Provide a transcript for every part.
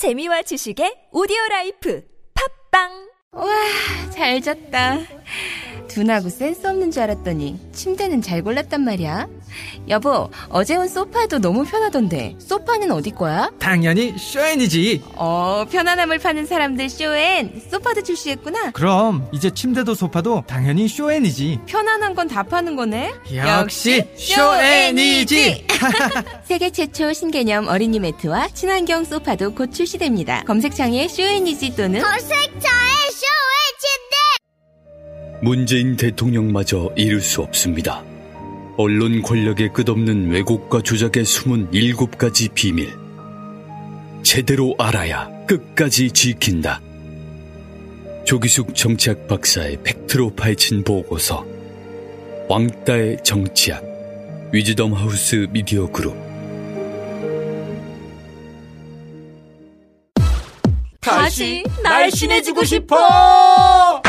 재미와 지식의 오디오 life 팟빵 와, 잘 잤다. 둔하고 센스 없는 줄 알았더니 침대는 잘 골랐단 말이야. 여보, 어제 온 소파도 너무 편하던데 소파는 어디 거야? 당연히 쇼엔이지. 어, 편안함을 파는 사람들 쇼엔 소파도 출시했구나. 그럼 이제 침대도 소파도 당연히 쇼엔이지. 편안한 건 다 파는 거네. 역시 쇼엔이지. 세계 최초 신개념 어린이 매트와 친환경 소파도 곧 출시됩니다. 검색창에 쇼엔이지 또는 검색창에 쇼의 침대 문재인 대통령마저 이룰 수 없습니다. 언론 권력의 끝없는 왜곡과 조작의 숨은 일곱 가지 비밀. 제대로 알아야 끝까지 지킨다. 조기숙 정치학 박사의 팩트로 파헤친 보고서. 왕따의 정치학. 위즈덤 하우스 미디어 그룹. 다시 날씬해지고 싶어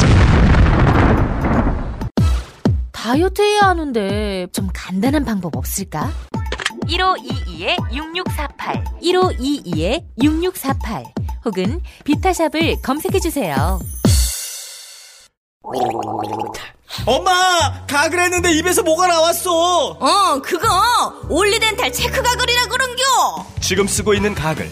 다이어트 해야 하는데 좀 간단한 방법 없을까? 1522-6648 1522-6648 혹은 비타샵을 검색해 주세요. 엄마! 가글 했는데 입에서 뭐가 나왔어! 어 그거 올리덴탈 체크 가글이라 그런겨 지금 쓰고 있는 가글,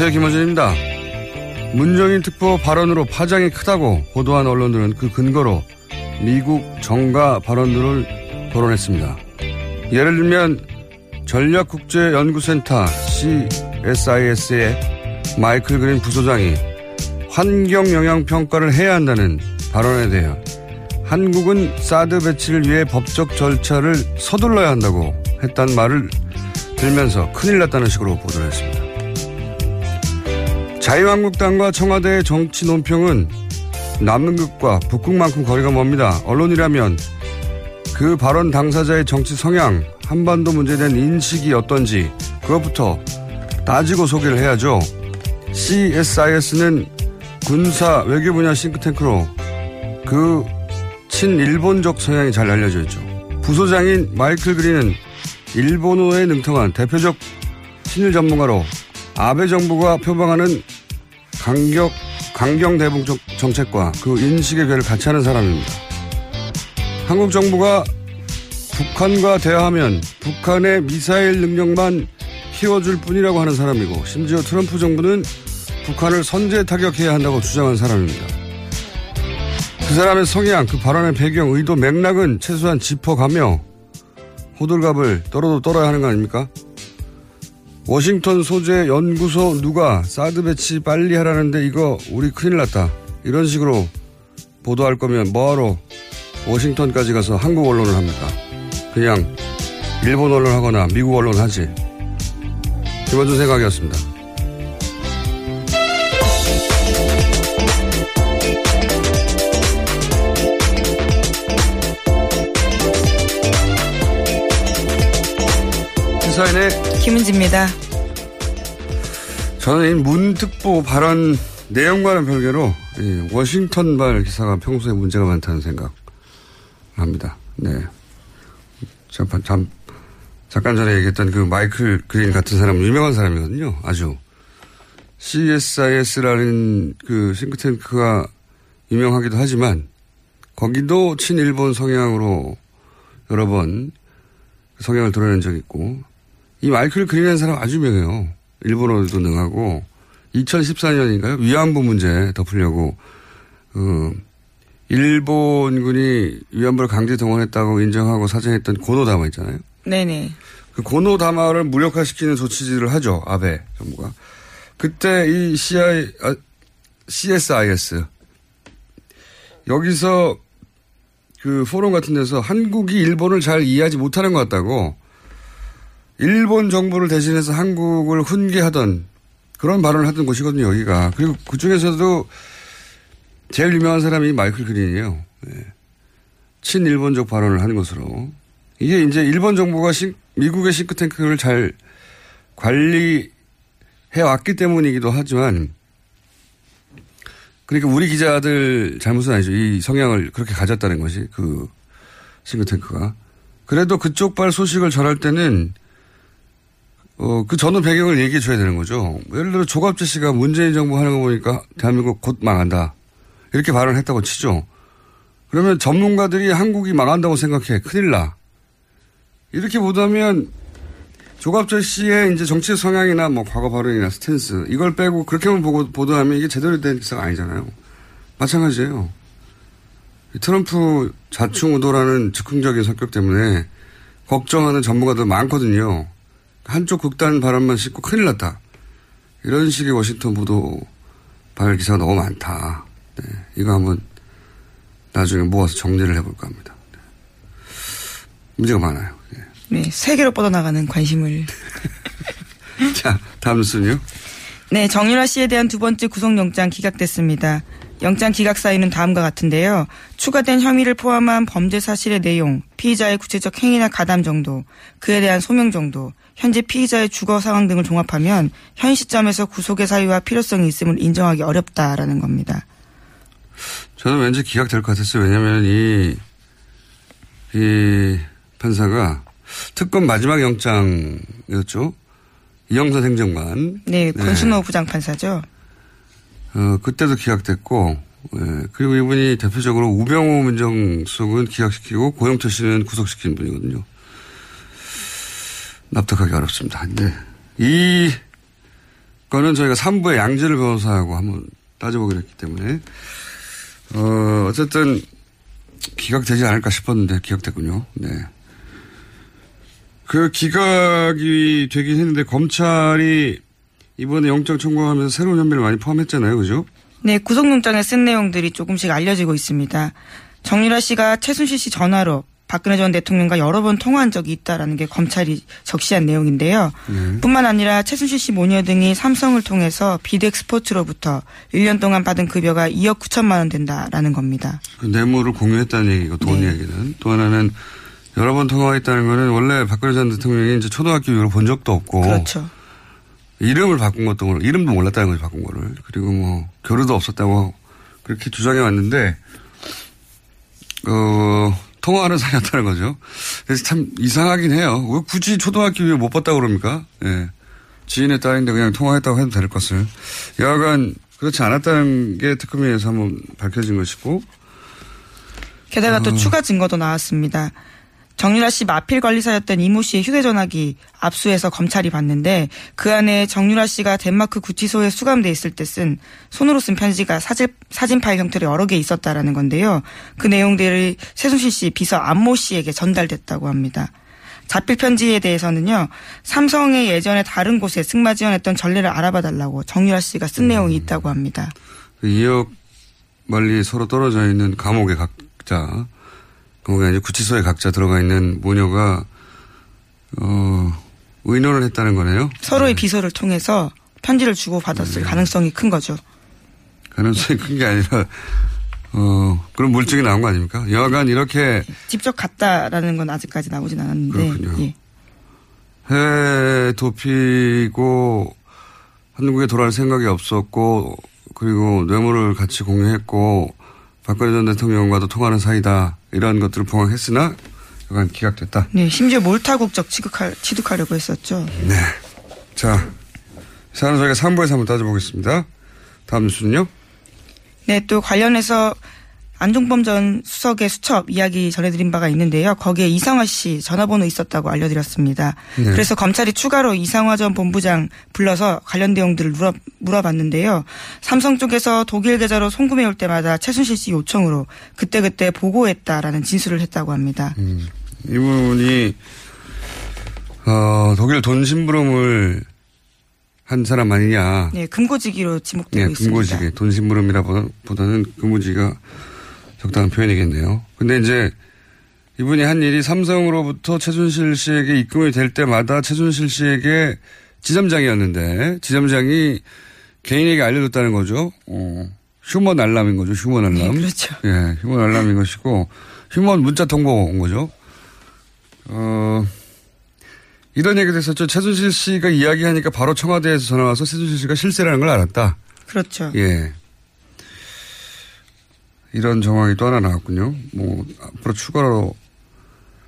안녕하세요. 김원준입니다. 문정인 특보 발언으로 파장이 크다고 보도한 언론들은 그 근거로 미국 정가 발언들을 거론했습니다. 예를 들면 전략국제연구센터 CSIS의 마이클 그린 부소장이 환경 영향 평가를 해야 한다는 발언에 대해 한국은 사드 배치를 위해 법적 절차를 서둘러야 한다고 했단 말을 들면서 큰일 났다는 식으로 보도를 했습니다. 자유한국당과 청와대의 정치 논평은 남극과 북극만큼 거리가 멉니다. 언론이라면 그 발언 당사자의 정치 성향, 한반도 문제에 대한 인식이 어떤지 그것부터 따지고 소개를 해야죠. CSIS는 군사 외교 분야 싱크탱크로 그 친일본적 성향이 잘 알려져 있죠. 부소장인 마이클 그린은 일본어에 능통한 대표적 친일 전문가로 아베 정부가 표방하는 강경, 강경 대북 정책과 그 인식의 궤를 같이 하는 사람입니다. 한국 정부가 북한과 대화하면 북한의 미사일 능력만 키워줄 뿐이라고 하는 사람이고 심지어 트럼프 정부는 북한을 선제 타격해야 한다고 주장한 사람입니다. 그 사람의 성향, 그 발언의 배경, 의도, 맥락은 최소한 짚어가며 호들갑을 떨어도 떨어야 하는 거 아닙니까? 워싱턴 소재 연구소 누가 사드 배치 빨리 하라는데 이거 우리 큰일 났다. 이런 식으로 보도할 거면 뭐하러 워싱턴까지 가서 한국 언론을 합니까? 그냥 일본 언론 하거나 미국 언론 하지. 김원준 생각이었습니다. 시사인의 김은지입니다. 저는 이 문특보 발언 내용과는 별개로 워싱턴발 기사가 평소에 문제가 많다는 생각 합니다. 네. 잠깐, 잠, 잠깐 전에 얘기했던 그 마이클 그린 같은 사람은 유명한 사람이거든요. 아주. CSIS라는 그 싱크탱크가 유명하기도 하지만 거기도 친일본 성향으로 여러 번 성향을 드러낸 적이 있고 이 마이클 그린이라는 사람 아주 유명해요. 일본어도 능하고 2014년인가요? 위안부 문제 덮으려고 그 일본군이 위안부를 강제 동원했다고 인정하고 사정했던 고노다마 있잖아요. 네네. 그 고노다마를 무력화시키는 조치들을 하죠. 아베 정부가. 그때 이 CI, 아, CSIS 여기서 그 포럼 같은 데서 한국이 일본을 잘 이해하지 못하는 것 같다고 일본 정부를 대신해서 한국을 훈계하던 그런 발언을 하던 곳이거든요, 여기가. 그리고 그 중에서도 제일 유명한 사람이 마이클 그린이에요. 네. 친일본적 발언을 하는 것으로. 이게 이제 일본 정부가 싱, 미국의 싱크탱크를 잘 관리해 왔기 때문이기도 하지만 그러니까 우리 기자들 잘못은 아니죠. 이 성향을 그렇게 가졌다는 것이 그 싱크탱크가. 그래도 그쪽 발 소식을 전할 때는 어, 그 전후 배경을 얘기해 줘야 되는 거죠. 예를 들어 조갑재 씨가 문재인 정부 하는 거 보니까 대한민국 곧 망한다. 이렇게 발언을 했다고 치죠. 그러면 전문가들이 한국이 망한다고 생각해. 큰일 나. 이렇게 보다면 조갑재 씨의 이제 정치 성향이나 뭐 과거 발언이나 스탠스 이걸 빼고 그렇게만 보고 보도하면 이게 제대로 된 기사가 아니잖아요. 마찬가지예요. 트럼프 자충우도라는 즉흥적인 성격 때문에 걱정하는 전문가들 많거든요. 한쪽 극단 발언만 싣고 큰일 났다. 이런 식의 워싱턴 보도 발 기사가 너무 많다. 네, 이거 한번 나중에 모아서 정리를 해볼까 합니다. 네. 문제가 많아요. 네. 네, 세계로 뻗어나가는 관심을. 자, 다음 뉴스는요? 네, 정유라 씨에 대한 두 번째 구속영장 기각됐습니다. 영장 기각 사유는 다음과 같은데요. 추가된 혐의를 포함한 범죄 사실의 내용, 피의자의 구체적 행위나 가담 정도, 그에 대한 소명 정도, 현재 피의자의 주거 상황 등을 종합하면 현 시점에서 구속의 사유와 필요성이 있음을 인정하기 어렵다라는 겁니다. 저는 왠지 기각될 것 같았어요. 왜냐하면 이, 이 판사가 특검 마지막 영장이었죠. 이영선 행정관. 네, 권순호 네. 부장판사죠. 어, 그때도 기각됐고, 예, 그리고 이분이 대표적으로 우병우 민정수석은 기각시키고 고영철 씨는 구속시킨 분이거든요. 납득하기 어렵습니다. 근데 이 거는 저희가 3부의 양재를 변호사하고 한번 따져보기로 했기 때문에 어, 어쨌든 기각되지 않을까 싶었는데 기각됐군요. 네. 그 기각이 되긴 했는데 검찰이 이번에 영장 청구하면서 새로운 혐의를 많이 포함했잖아요. 그죠? 네, 구속영장에 쓴 내용들이 조금씩 알려지고 있습니다. 정유라 씨가 최순실 씨 전화로 박근혜 전 대통령과 여러 번 통화한 적이 있다라는 게 검찰이 적시한 내용인데요. 음. 뿐만 아니라 최순실 씨 모녀 등이 삼성을 통해서 비덱 스포츠로부터 1년 동안 받은 급여가 2억 9천만 원 된다라는 겁니다. 그 뇌물을 공유했다는 얘기고 돈 네. 얘기는 또 하나는 여러 번 통화했다는 거는 원래 박근혜 전 대통령이 이제 초등학교 이후로 본 적도 없고 그렇죠. 이름을 바꾼 것도 이름도 몰랐다는 거지 바꾼 거를 그리고 뭐 교류도 없었다고 그렇게 주장해 왔는데 어 통화하는 사이였다는 거죠. 그래서 참 이상하긴 해요. 왜 굳이 초등학교 위에 못 봤다고 그럽니까? 예. 지인의 딸인데 그냥 통화했다고 해도 될 것을. 여하간 그렇지 않았다는 게 특검에서 한번 밝혀진 것이고. 게다가 어. 또 추가 증거도 나왔습니다. 정유라 씨 마필 관리사였던 이모 씨의 휴대전화기 압수해서 검찰이 봤는데 그 안에 정유라 씨가 덴마크 구치소에 수감돼 있을 때 쓴 손으로 쓴 편지가 사진, 사진 파일 형태로 여러 개 있었다라는 건데요. 그 내용들이 최순실 씨 비서 안모 씨에게 전달됐다고 합니다. 자필 편지에 대해서는요. 삼성의 예전에 다른 곳에 승마 지원했던 전례를 알아봐 달라고 정유라 씨가 쓴 음. 내용이 있다고 합니다. 2억 그 멀리 서로 떨어져 있는 감옥의 각자 거기에 이제 구치소에 각자 들어가 있는 모녀가 어 의논을 했다는 거네요. 서로의 네. 비서를 통해서 편지를 주고 받았을 네. 가능성이 큰 거죠. 가능성이 큰 게 아니라 어 그런 물증이 나온 거 아닙니까? 여하간 이렇게 직접 갔다라는 건 아직까지 나오진 않았는데. 그렇군요. 예. 해외 도피고 한국에 돌아갈 생각이 없었고 그리고 뇌물을 같이 공유했고 박근혜 전 대통령과도 통하는 사이다. 이런 것들을 봉합했으나 약간 기각됐다. 네, 심지어 몰타국적 취득할, 취득하려고 했었죠. 네. 자, 사안은 저희가 3부에서 한번 따져보겠습니다. 다음 뉴스는요? 네, 또 관련해서 안종범 전 수석의 수첩 이야기 전해드린 바가 있는데요. 거기에 이상화 씨 전화번호 있었다고 알려드렸습니다. 네. 그래서 검찰이 추가로 이상화 전 본부장 불러서 관련 내용들을 물어, 물어 봤는데요. 삼성 쪽에서 독일 계좌로 송금해 올 때마다 최순실 씨 요청으로 그때그때 보고했다라는 진술을 했다고 합니다. 음, 이분이 어, 독일 돈 심부름을 한 사람 아니냐. 네, 금고지기로 지목되고 네, 있습니다. 금고지기. 돈 심부름이라 보다는 금고지기가 적당한 표현이겠네요. 근데 이제 이분이 한 일이 삼성으로부터 최순실 씨에게 입금이 될 때마다 최순실 씨에게 지점장이었는데 지점장이 개인에게 알려줬다는 거죠. 어, human alarm인 거죠. human alarm. 네, 그렇죠. 예, human alarm인 것이고 human 문자 통보 온 거죠. 어, 이런 얘기도 했었죠. 최순실 씨가 이야기하니까 바로 청와대에서 전화 와서 최순실 씨가 실세라는 걸 알았다. 그렇죠. 예. 이런 정황이 또 하나 나왔군요. 뭐, 앞으로 추가로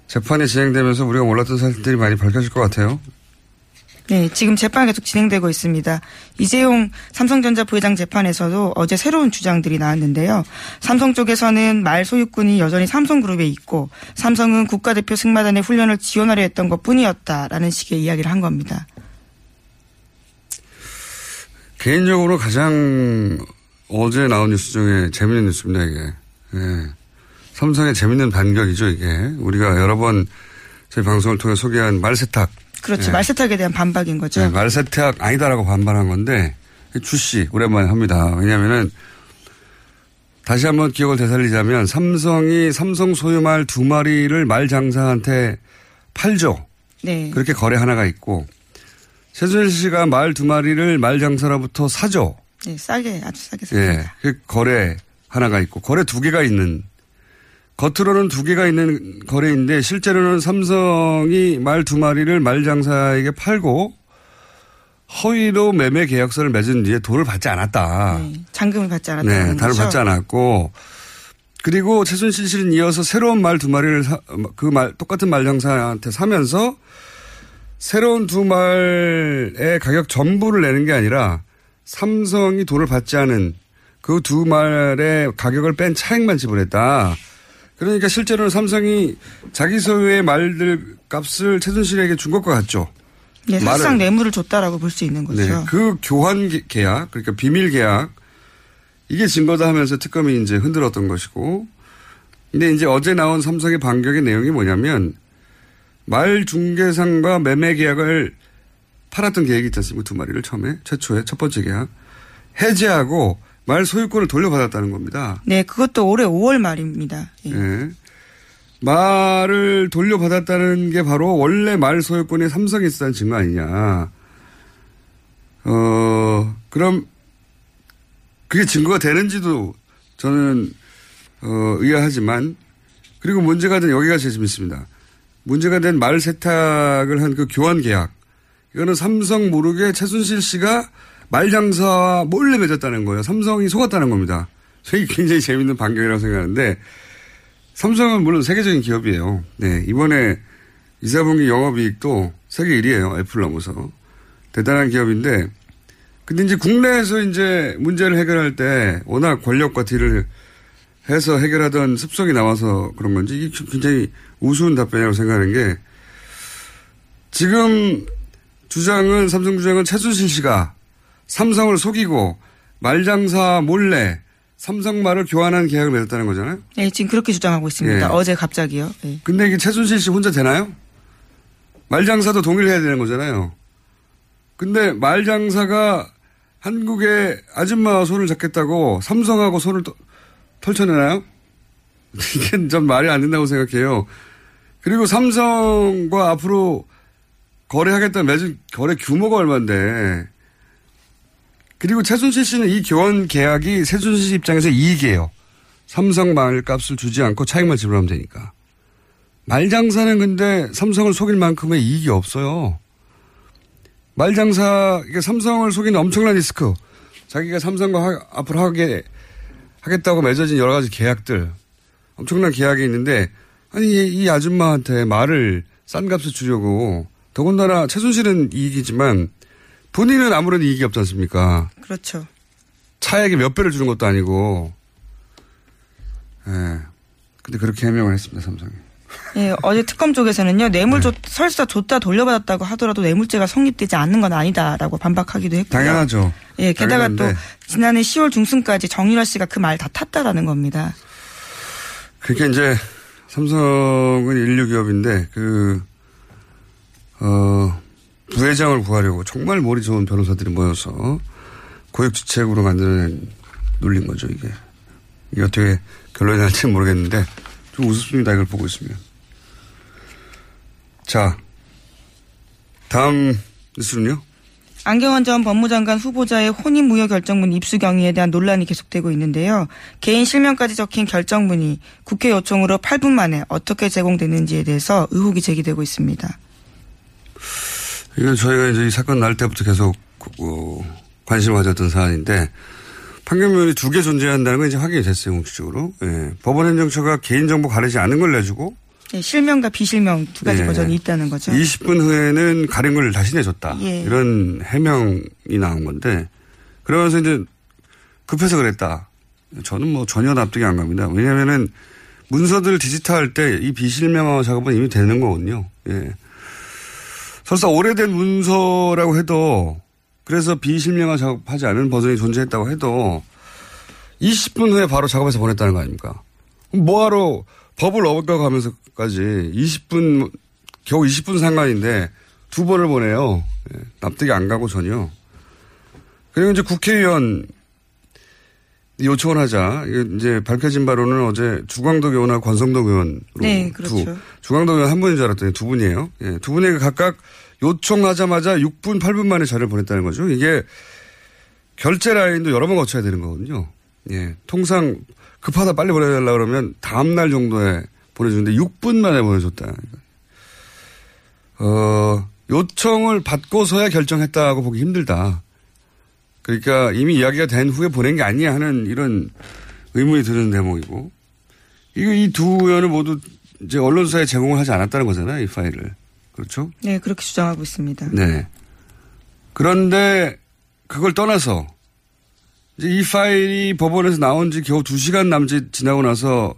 재판이 진행되면서 우리가 몰랐던 사실들이 많이 밝혀질 것 같아요. 네, 지금 재판 계속 진행되고 있습니다. 이재용 삼성전자 부회장 재판에서도 어제 새로운 주장들이 나왔는데요. 삼성 쪽에서는 말 소유권이 여전히 삼성그룹에 있고 삼성은 국가대표 승마단의 훈련을 지원하려 했던 것 뿐이었다라는 식의 이야기를 한 겁니다. 개인적으로 가장 어제 나온 뉴스 중에 재밌는 뉴스입니다, 이게. 예. 삼성의 재밌는 반격이죠, 이게. 우리가 여러 번 저희 방송을 통해 소개한 말세탁. 그렇죠. 예. 말세탁에 대한 반박인 거죠. 네, 말세탁 아니다라고 반발한 건데 주 씨 오랜만에 합니다. 왜냐하면은 다시 한번 기억을 되살리자면 삼성이 삼성 소유 말 두 마리를 말 장사한테 팔죠. 네. 그렇게 거래 하나가 있고 최순실 씨가 말 두 마리를 말 장사로부터 사죠. 네, 싸게 아주 싸게 예, 삽니다. 그 거래 하나가 있고 거래 두 개가 있는 겉으로는 두 개가 있는 거래인데 실제로는 삼성이 말 두 마리를 말 장사에게 팔고 허위로 매매 계약서를 맺은 뒤에 돈을 받지 않았다. 네, 잔금을 받지 않았다는 네, 거죠. 받지 않았고 그리고 최순실 씨는 이어서 새로운 말 두 마리를 그 말 똑같은 말 장사한테 사면서 새로운 두 말의 가격 전부를 내는 게 아니라 삼성이 돈을 받지 않은 그 두 말의 가격을 뺀 차액만 지불했다. 그러니까 실제로는 삼성이 자기 소유의 말들 값을 최순실에게 준 것과 같죠. 네, 사실상 뇌물을 줬다라고 볼 수 있는 거죠. 네, 그 교환 계- 계약, 그러니까 비밀 계약, 이게 증거다 하면서 특검이 이제 흔들었던 것이고, 근데 이제 어제 나온 삼성의 반격의 내용이 뭐냐면, 말 중개상과 매매 계약을 팔았던 계획이 있지 않습니까? 두 마리를 처음에, 최초에, 첫 번째 계약. 해제하고 말 소유권을 돌려받았다는 겁니다. 네, 그것도 올해 5월 말입니다. 예. 예. 말을 돌려받았다는 게 바로 원래 말 소유권이 삼성에 있었다는 증거 아니냐. 어, 그럼 그게 증거가 되는지도 저는 어, 의아하지만 그리고 문제가 된 여기가 제일 재밌습니다. 문제가 된 말 세탁을 한 그 교환 계약. 이거는 삼성 모르게 최순실 씨가 말 장사와 몰래 맺었다는 거예요. 삼성이 속았다는 겁니다. 저희 굉장히 재밌는 반격이라고 생각하는데 삼성은 물론 세계적인 기업이에요. 네. 이번에 이사분기 영업이익도 세계 1위에요. 애플 넘어서. 대단한 기업인데 근데 이제 국내에서 이제 문제를 해결할 때 워낙 권력과 딜을 해서 해결하던 습성이 나와서 그런 건지 이게 굉장히 우스운 답변이라고 생각하는 게 지금 주장은 삼성 주장은 최순실 씨가 삼성을 속이고 말장사 몰래 삼성말을 교환한 계약을 맺었다는 거잖아요. 네, 지금 그렇게 주장하고 있습니다. 예. 어제 갑자기요. 예. 근데 이게 최순실 씨 혼자 되나요? 말장사도 동의를 해야 되는 거잖아요. 근데 말장사가 한국의 아줌마와 손을 잡겠다고 삼성하고 손을 또- 펼쳐내나요? 이게 좀 말이 안 된다고 생각해요. 그리고 삼성과 앞으로 거래하겠다는 맺은 거래 규모가 얼마인데. 그리고 최순실 씨는 이 교환 계약이 최순실 씨 입장에서 이익이에요. 삼성 말값을 주지 않고 차익만 지불하면 되니까. 말장사는 근데 삼성을 속일 만큼의 이익이 없어요. 말장사, 이게 삼성을 속이는 엄청난 리스크. 자기가 삼성과 하- 앞으로 하게, 하겠다고 맺어진 여러 가지 계약들. 엄청난 계약이 있는데, 아니, 이, 이 아줌마한테 말을 싼 값에 주려고, 더군다나 최순실은 이익이지만, 본인은 아무런 이익이 없지 않습니까? 그렇죠. 차액의 몇 배를 주는 것도 아니고, 예. 근데 그렇게 해명을 했습니다, 삼성이. 예, 어제 특검 쪽에서는요, 뇌물 줬, 설사 줬다 돌려받았다고 하더라도 뇌물죄가 성립되지 않는 건 아니다라고 반박하기도 했고요. 당연하죠. 예, 게다가 또 당연한데. 지난해 10월 중순까지 정유라 씨가 그 말 다 탔다라는 겁니다. 그러니까 이제 삼성은 인류 기업인데 그, 어, 부회장을 구하려고 정말 머리 좋은 변호사들이 모여서 고액주책으로 만드는 놀린 거죠, 이게. 이게 어떻게 결론이 날지는 모르겠는데 좀 우습습니다. 이걸 보고 있으면. 자, 다음 뉴스는요? 안경원 전 법무장관 후보자의 혼인무효 결정문 입수 경위에 대한 논란이 계속되고 있는데요. 개인 실명까지 적힌 결정문이 국회 요청으로 8분 만에 어떻게 제공됐는지에 대해서 의혹이 제기되고 있습니다. 이건 저희가 이제 이 사건 날 때부터 계속 어, 관심을 가졌던 사안인데 판결문이 두 개 존재한다는 건 이제 확인이 됐어요, 공식적으로. 예. 법원 행정처가 개인정보 가리지 않은 걸 내주고 네, 실명과 비실명 두 가지 예. 버전이 있다는 거죠. 20분 후에는 가린 걸 다시 내줬다. 예. 이런 해명이 나온 건데 그러면서 이제 급해서 그랬다. 저는 뭐 전혀 납득이 안 갑니다. 왜냐면은 문서들 디지털할 때 이 비실명화 작업은 이미 되는 거거든요. 예. 설사 오래된 문서라고 해도 그래서 비실명화 작업하지 않은 버전이 존재했다고 해도 20분 후에 바로 작업해서 보냈다는 거 아닙니까? 뭐하러 법을 어겨가면서까지 20분, 겨우 20분 상관인데 두 번을 보내요. 예, 납득이 안 가고 전혀. 그리고 이제 국회의원 요청을 하자. 이제 밝혀진 바로는 어제 주광덕 의원하고 권성덕 의원으로 네, 그렇죠. 두, 주광덕 의원 한 분인 줄 알았더니 두 분이에요. 예, 두 분에게 각각 요청하자마자 6분, 8분 만에 자료를 보냈다는 거죠. 이게 결제 라인도 여러 번 거쳐야 되는 거거든요. 예, 통상 급하다 빨리 보내달라 그러면 다음날 정도에 보내주는데 6분 만에 보내줬다. 어, 요청을 받고서야 결정했다고 보기 힘들다. 그러니까 이미 이야기가 된 후에 보낸 게 아니야 하는 이런 의문이 드는 대목이고. 이거 이 두 의원을 모두 이제 언론사에 제공을 하지 않았다는 거잖아요, 이 파일을. 그렇죠? 네, 그렇게 주장하고 있습니다. 네. 그런데 그걸 떠나서 이제 이 파일이 법원에서 나온 지 겨우 두 시간 남짓 지나고 나서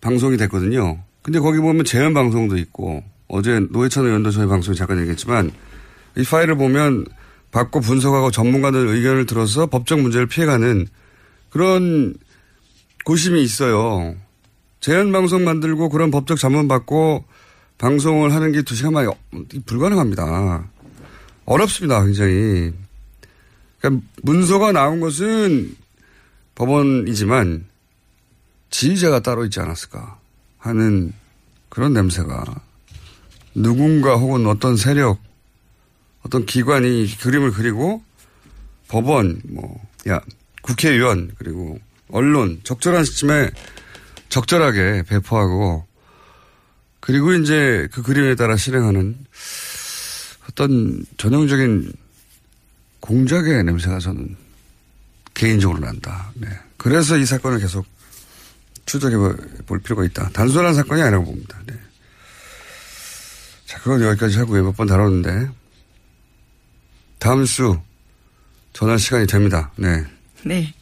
방송이 됐거든요. 근데 거기 보면 재연 방송도 있고 어제 노회찬 의원도 저희 방송에 잠깐 얘기했지만 이 파일을 보면 받고 분석하고 전문가들 의견을 들어서 법적 문제를 피해가는 그런 고심이 있어요. 재연 방송 만들고 그런 법적 자문 받고 방송을 하는 게 두 시간 만에 불가능합니다. 어렵습니다, 굉장히. 그러니까 문서가 나온 것은 법원이지만 지휘자가 따로 있지 않았을까 하는 그런 냄새가 누군가 혹은 어떤 세력, 어떤 기관이 그림을 그리고 법원, 뭐, 야, 국회의원, 그리고 언론, 적절한 시점에 적절하게 배포하고 그리고 이제 그 그림에 따라 실행하는 어떤 전형적인 공작의 냄새가 저는 개인적으로 난다. 네. 그래서 이 사건을 계속 추적해 볼 필요가 있다. 단순한 사건이 아니라고 봅니다. 네. 자, 그건 여기까지 하고요. 몇번 다뤘는데. 다음 수 전할 시간이 됩니다. 네. 네.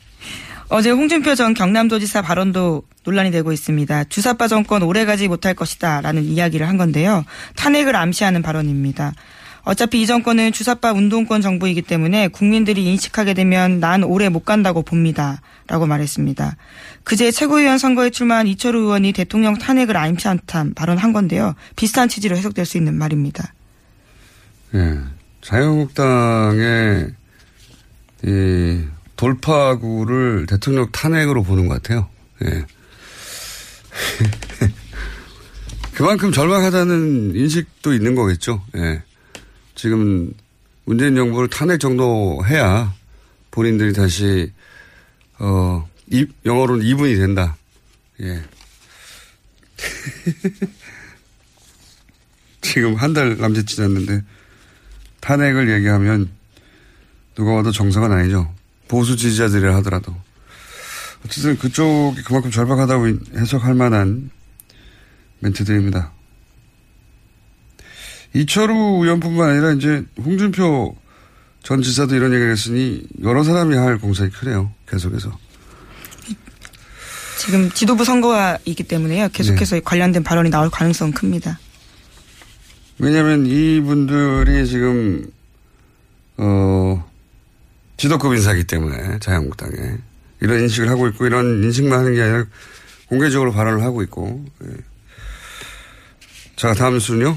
어제 홍준표 전 경남도지사 발언도 논란이 되고 있습니다. 주사파 정권 오래가지 못할 것이다 라는 이야기를 한 건데요. 탄핵을 암시하는 발언입니다. 어차피 이 정권은 주사파 운동권 정부이기 때문에 국민들이 인식하게 되면 난 오래 못 간다고 봅니다. 라고 말했습니다. 그제 최고위원 선거에 출마한 이철우 의원이 대통령 탄핵을 암시한 발언한 건데요. 비슷한 취지로 해석될 수 있는 말입니다. 예. 자유한국당의 이 돌파구를 대통령 탄핵으로 보는 것 같아요. 예. 그만큼 절박하다는 인식도 있는 거겠죠. 예. 지금 문재인 정부를 탄핵 정도 해야 본인들이 다시 어 이, 영어로는 이분이 된다. 예. 지금 한 달 남짓 지났는데 탄핵을 얘기하면 누가 봐도 정상은 아니죠. 보수 지지자들이라 하더라도. 어쨌든 그쪽이 그만큼 절박하다고 해석할 만한 멘트들입니다. 이철우 의원뿐만 아니라 이제 홍준표 전 지사도 이런 얘기를 했으니 여러 사람이 할 공산이 크네요. 계속해서. 지금 지도부 선거가 있기 때문에요. 계속해서 네. 관련된 발언이 나올 가능성은 큽니다. 왜냐하면 이분들이 지금 어 지도급 인사기 때문에 자유한국당에 이런 인식을 하고 있고 이런 인식만 하는 게 아니라 공개적으로 발언을 하고 있고 예. 자 다음 순요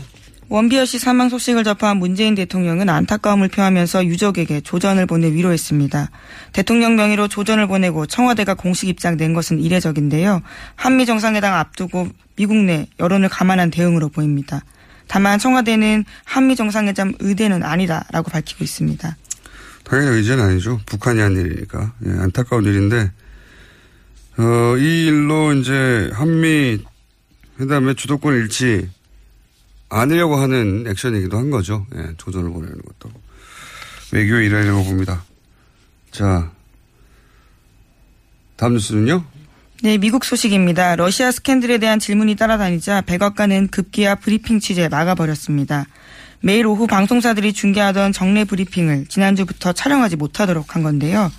원비어 씨 사망 소식을 접한 문재인 대통령은 안타까움을 표하면서 유족에게 조전을 보내 위로했습니다. 대통령 명의로 조전을 보내고 청와대가 공식 입장 낸 것은 이례적인데요. 한미 정상회담 앞두고 미국 내 여론을 감안한 대응으로 보입니다. 다만 청와대는 한미 정상회담 의대는 아니다라고 밝히고 있습니다. 당연히 의제는 아니죠. 북한이 한 일이니까. 예, 안타까운 일인데, 어, 이 일로 이제 한미 회담의 주도권 잃지 않으려고 하는 액션이기도 한 거죠. 예, 조전을 보내는 것도. 외교의 일환이라고 봅니다. 자, 다음 뉴스는요? 네, 미국 소식입니다. 러시아 스캔들에 대한 질문이 따라다니자 백악관은 급기야 브리핑 취재 막아버렸습니다. 매일 오후 방송사들이 중계하던 정례 브리핑을 지난주부터 촬영하지 못하도록 한 건데요.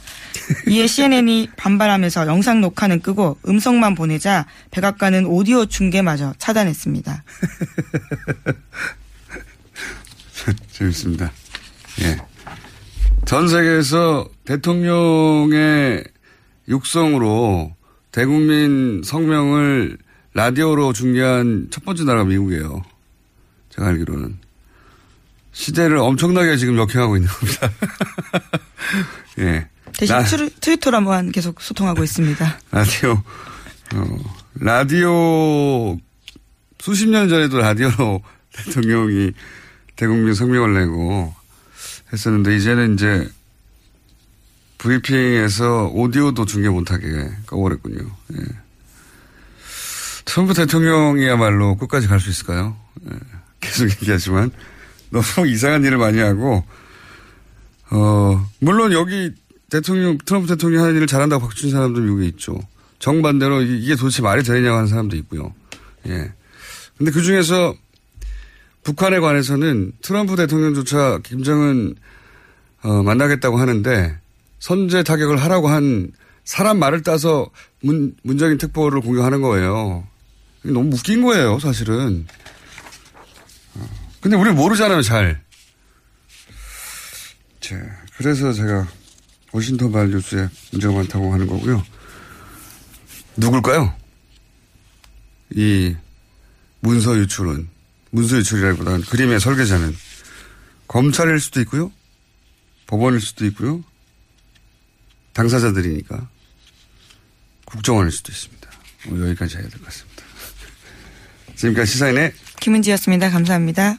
이에 CNN이 반발하면서 영상 녹화는 끄고 음성만 보내자 백악관은 오디오 중계마저 차단했습니다. 재밌습니다. 예. 전 세계에서 대통령의 육성으로 대국민 성명을 라디오로 중계한 첫 번째 나라가 미국이에요. 제가 알기로는. 시대를 엄청나게 지금 역행하고 있는 겁니다. 예. 대신 라, 트위터로만 계속 소통하고 있습니다. 라디오, 어, 라디오, 수십 년 전에도 라디오로 대통령이 대국민 성명을 내고 했었는데, 이제는 이제 브리핑에서 오디오도 중계 못하게 꺼버렸군요. 예. 트럼프 대통령이야말로 끝까지 갈 수 있을까요? 예. 계속 얘기하지만 너무 이상한 일을 많이 하고, 어, 물론 여기 대통령, 트럼프 대통령이 하는 일을 잘한다고 박수친 사람도 미국에 있죠. 정반대로 이게 도대체 말이 되느냐고 하는 사람도 있고요. 예. 근데 그 중에서 북한에 관해서는 트럼프 대통령조차 김정은 어, 만나겠다고 하는데 선제 타격을 하라고 한 사람 말을 따서 문, 문재인 특보를 공격하는 거예요. 너무 웃긴 거예요, 사실은. 어, 근데 우리는 모르잖아요, 잘. 자, 그래서 제가 워싱턴 발 뉴스에 문제가 많다고 하는 거고요. 누굴까요? 이 문서 유출은 문서 유출이라기보다는 그림의 설계자는 검찰일 수도 있고요. 법원일 수도 있고요. 당사자들이니까 국정원일 수도 있습니다. 뭐 여기까지 해야 될 것 같습니다. 지금까지 시사인의 김은지였습니다. 감사합니다.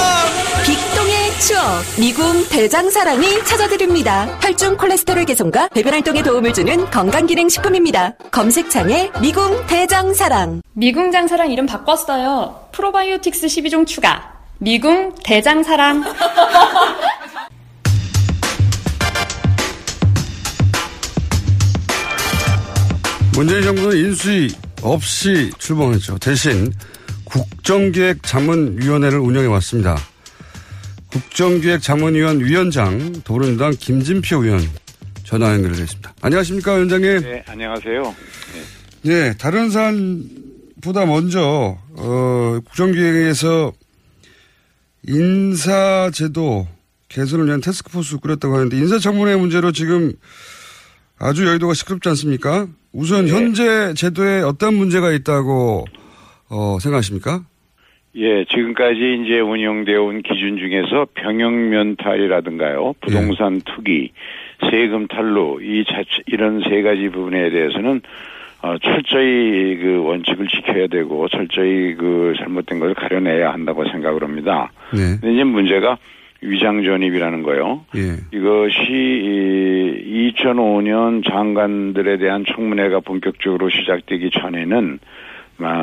추억 미궁 대장사랑이 찾아드립니다. 혈중 콜레스테롤 개선과 배변 활동에 도움을 주는 건강기능식품입니다. 검색창에 미궁 대장사랑 미궁 장사랑 이름 바꿨어요. 프로바이오틱스 12종 추가. 미궁 대장사랑 문재인 정부는 인수위 없이 출범했죠. 대신 국정기획 자문위원회를 운영해 왔습니다. 국정기획자문위원 위원장 더불어민주당 김진표 의원 전화 연결되어 있습니다. 안녕하십니까 위원장님. 네, 안녕하세요. 네, 네 다른 사안보다 먼저 어, 국정기획에서 인사제도 개선을 위한 테스크포스 꾸렸다고 하는데 인사청문회 문제로 지금 아주 여의도가 시끄럽지 않습니까? 우선 네. 현재 제도에 어떤 문제가 있다고 어, 생각하십니까? 예, 지금까지 이제 운영되어 온 기준 중에서 병역 면탈이라든가요, 부동산 투기, 세금 탈루, 이 자체, 이런 세 가지 부분에 대해서는 어, 철저히 그 원칙을 지켜야 되고 철저히 그 잘못된 걸 가려내야 한다고 생각을 합니다. 네. 근데 이제 문제가 위장 전입이라는 거요. 예. 이것이 2005년 장관들에 대한 청문회가 본격적으로 시작되기 전에는 아,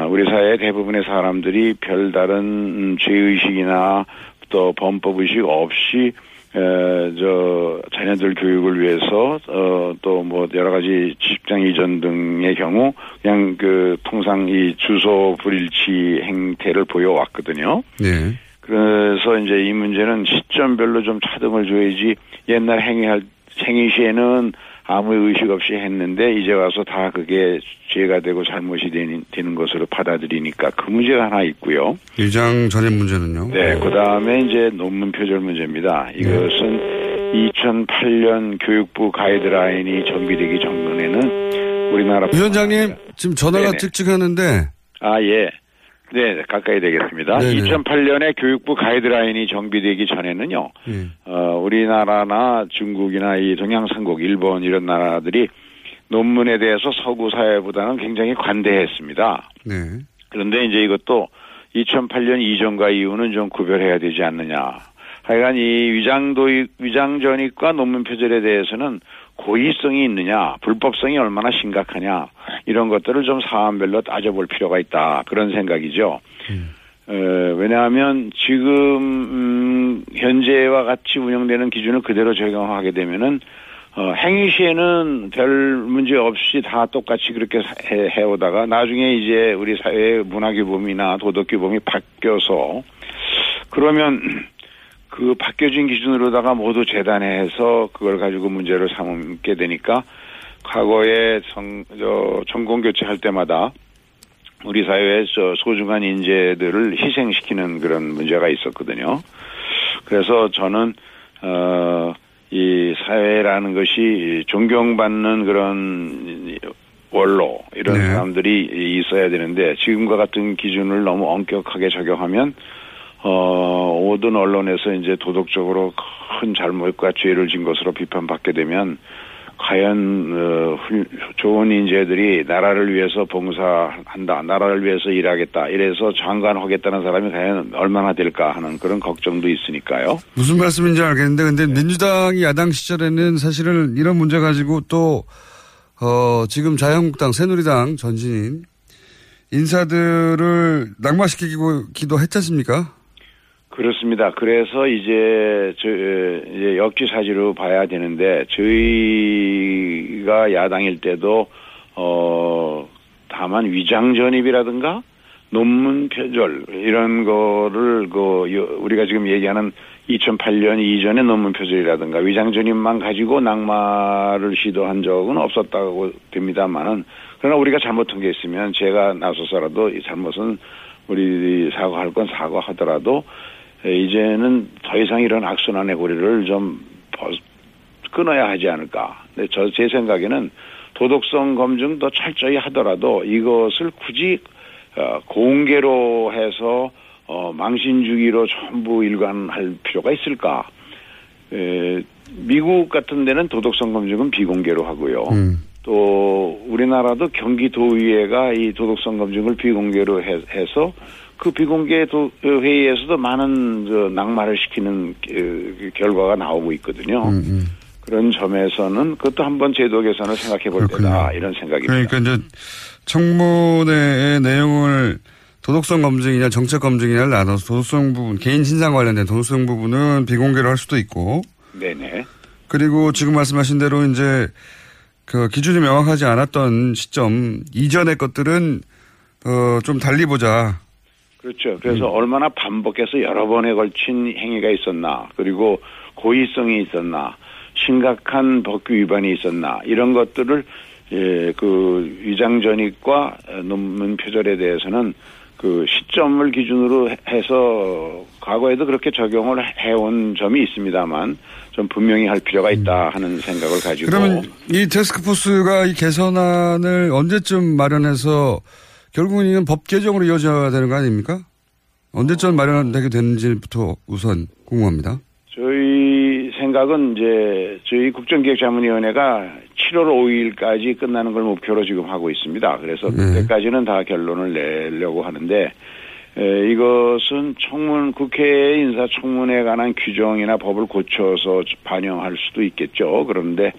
우리 사회 대부분의 사람들이 별다른 죄의식이나 또 범법의식 없이 에, 저 자녀들 교육을 위해서 어, 또 뭐 여러 가지 직장 이전 등의 경우 그냥 그 통상 이 주소 불일치 행태를 보여왔거든요. 네. 그래서 이제 이 문제는 시점별로 좀 차등을 줘야지 옛날 행위할 행위 시에는 아무 의식 없이 했는데 이제 와서 다 그게 죄가 되고 잘못이 되는, 되는 것으로 받아들이니까 그 문제가 하나 있고요. 위장 전입 문제는요? 네, 그 다음에 이제 논문 표절 문제입니다. 이것은 2008년 교육부 가이드라인이 정비되기 전에는 우리나라 위원장님 지금 전화가 네네. 찍찍하는데 아 예. 네, 가까이 되겠습니다. 네네. 2008년에 교육부 가이드라인이 정비되기 전에는요. 예. 어, 우리나라나 중국이나 이 동양삼국, 일본 이런 나라들이 논문에 대해서 서구 사회보다는 굉장히 관대했습니다. 네. 그런데 이제 이것도 2008년 이전과 이후는 좀 구별해야 되지 않느냐. 하여간 이 위장도 위장전입과 논문 표절에 대해서는 고의성이 있느냐, 불법성이 얼마나 심각하냐 이런 것들을 좀 사안별로 따져볼 필요가 있다 그런 생각이죠. 어, 왜냐하면 지금 음, 현재와 같이 운영되는 기준을 그대로 적용하게 되면은 어, 행위 시에는 별 문제 없이 다 똑같이 그렇게 해, 해오다가 나중에 이제 우리 사회의 문화 규범이나 도덕 규범이 바뀌어서 그러면 그 바뀌어진 기준으로다가 모두 재단해서 그걸 가지고 문제를 삼게 되니까 과거에 성, 저, 전공 교체할 때마다 우리 사회의 저 소중한 인재들을 희생시키는 그런 문제가 있었거든요. 그래서 저는 어, 이 사회라는 것이 존경받는 그런 원로 이런 네. 사람들이 있어야 되는데 지금과 같은 기준을 너무 엄격하게 적용하면 어, 모든 언론에서 이제 도덕적으로 큰 잘못과 죄를 진 것으로 비판받게 되면 과연 어, 훌- 좋은 인재들이 나라를 위해서 봉사한다, 나라를 위해서 일하겠다, 이래서 장관하겠다는 사람이 과연 얼마나 될까 하는 그런 걱정도 있으니까요. 무슨 말씀인지 알겠는데 근데 민주당이 야당 시절에는 사실은 이런 문제 가지고 또 어, 지금 자유한국당 새누리당 전신인 인사들을 낙마시키기도 했지 않습니까? 그렇습니다. 그래서 이제 저 이제 역지사지로 봐야 되는데 저희가 야당일 때도 어 다만 위장 전입이라든가 논문 표절 이런 거를 그 여- 우리가 지금 얘기하는 2008년 이전의 논문 표절이라든가 위장 전입만 가지고 낙마를 시도한 적은 없었다고 됩니다만은 그러나 우리가 잘못한 게 있으면 제가 나서서라도 이 잘못은 우리 사과할 건 사과하더라도 에, 이제는 더 이상 이런 악순환의 고리를 좀 벗- 끊어야 하지 않을까. 근데 저 제 생각에는 도덕성 검증 더 철저히 하더라도 이것을 굳이 어, 공개로 해서 어, 망신 주기로 전부 일관할 필요가 있을까? 에, 미국 같은 데는 도덕성 검증은 비공개로 하고요. 또 우리나라도 경기도의회가 이 도덕성 검증을 비공개로 해, 서 그 비공개 도, 회의에서도 많은 저 낙마를 시키는 그, 결과가 나오고 있거든요. 음, 그런 점에서는 그것도 한번 제도 개선을 생각해 볼 때다 이런 생각입니다. 그러니까 이제 청문회의 내용을 도덕성 검증이냐 정책 검증이냐를 나눠서 도덕성 부분, 개인 신상 관련된 도덕성 부분은 비공개로 할 수도 있고 네네. 그리고 지금 말씀하신 대로 이제 그 기준이 명확하지 않았던 시점 이전의 것들은 어, 좀 달리 보자. 그렇죠. 그래서 얼마나 반복해서 여러 번에 걸친 행위가 있었나, 그리고 고의성이 있었나, 심각한 법규 위반이 있었나, 이런 것들을, 예, 그, 위장 전입과 논문 표절에 대해서는 그 시점을 기준으로 해- 해서 과거에도 그렇게 적용을 해온 점이 있습니다만 좀 분명히 할 필요가 있다 하는 생각을 가지고 그러면 이 테스크포스가 이 개선안을 언제쯤 마련해서 결국은 이건 법 개정으로 이어져야 되는 거 아닙니까? 언제쯤 마련되게 되는지부터 우선 궁금합니다. 저희 생각은 이제 저희 국정기획자문위원회가 7월 5일까지 끝나는 걸 목표로 지금 하고 있습니다. 그래서 네. 그때까지는 다 결론을 내려고 하는데 에, 이것은 청문 국회 인사청문회에 관한 규정이나 법을 고쳐서 반영할 수도 있겠죠. 그런데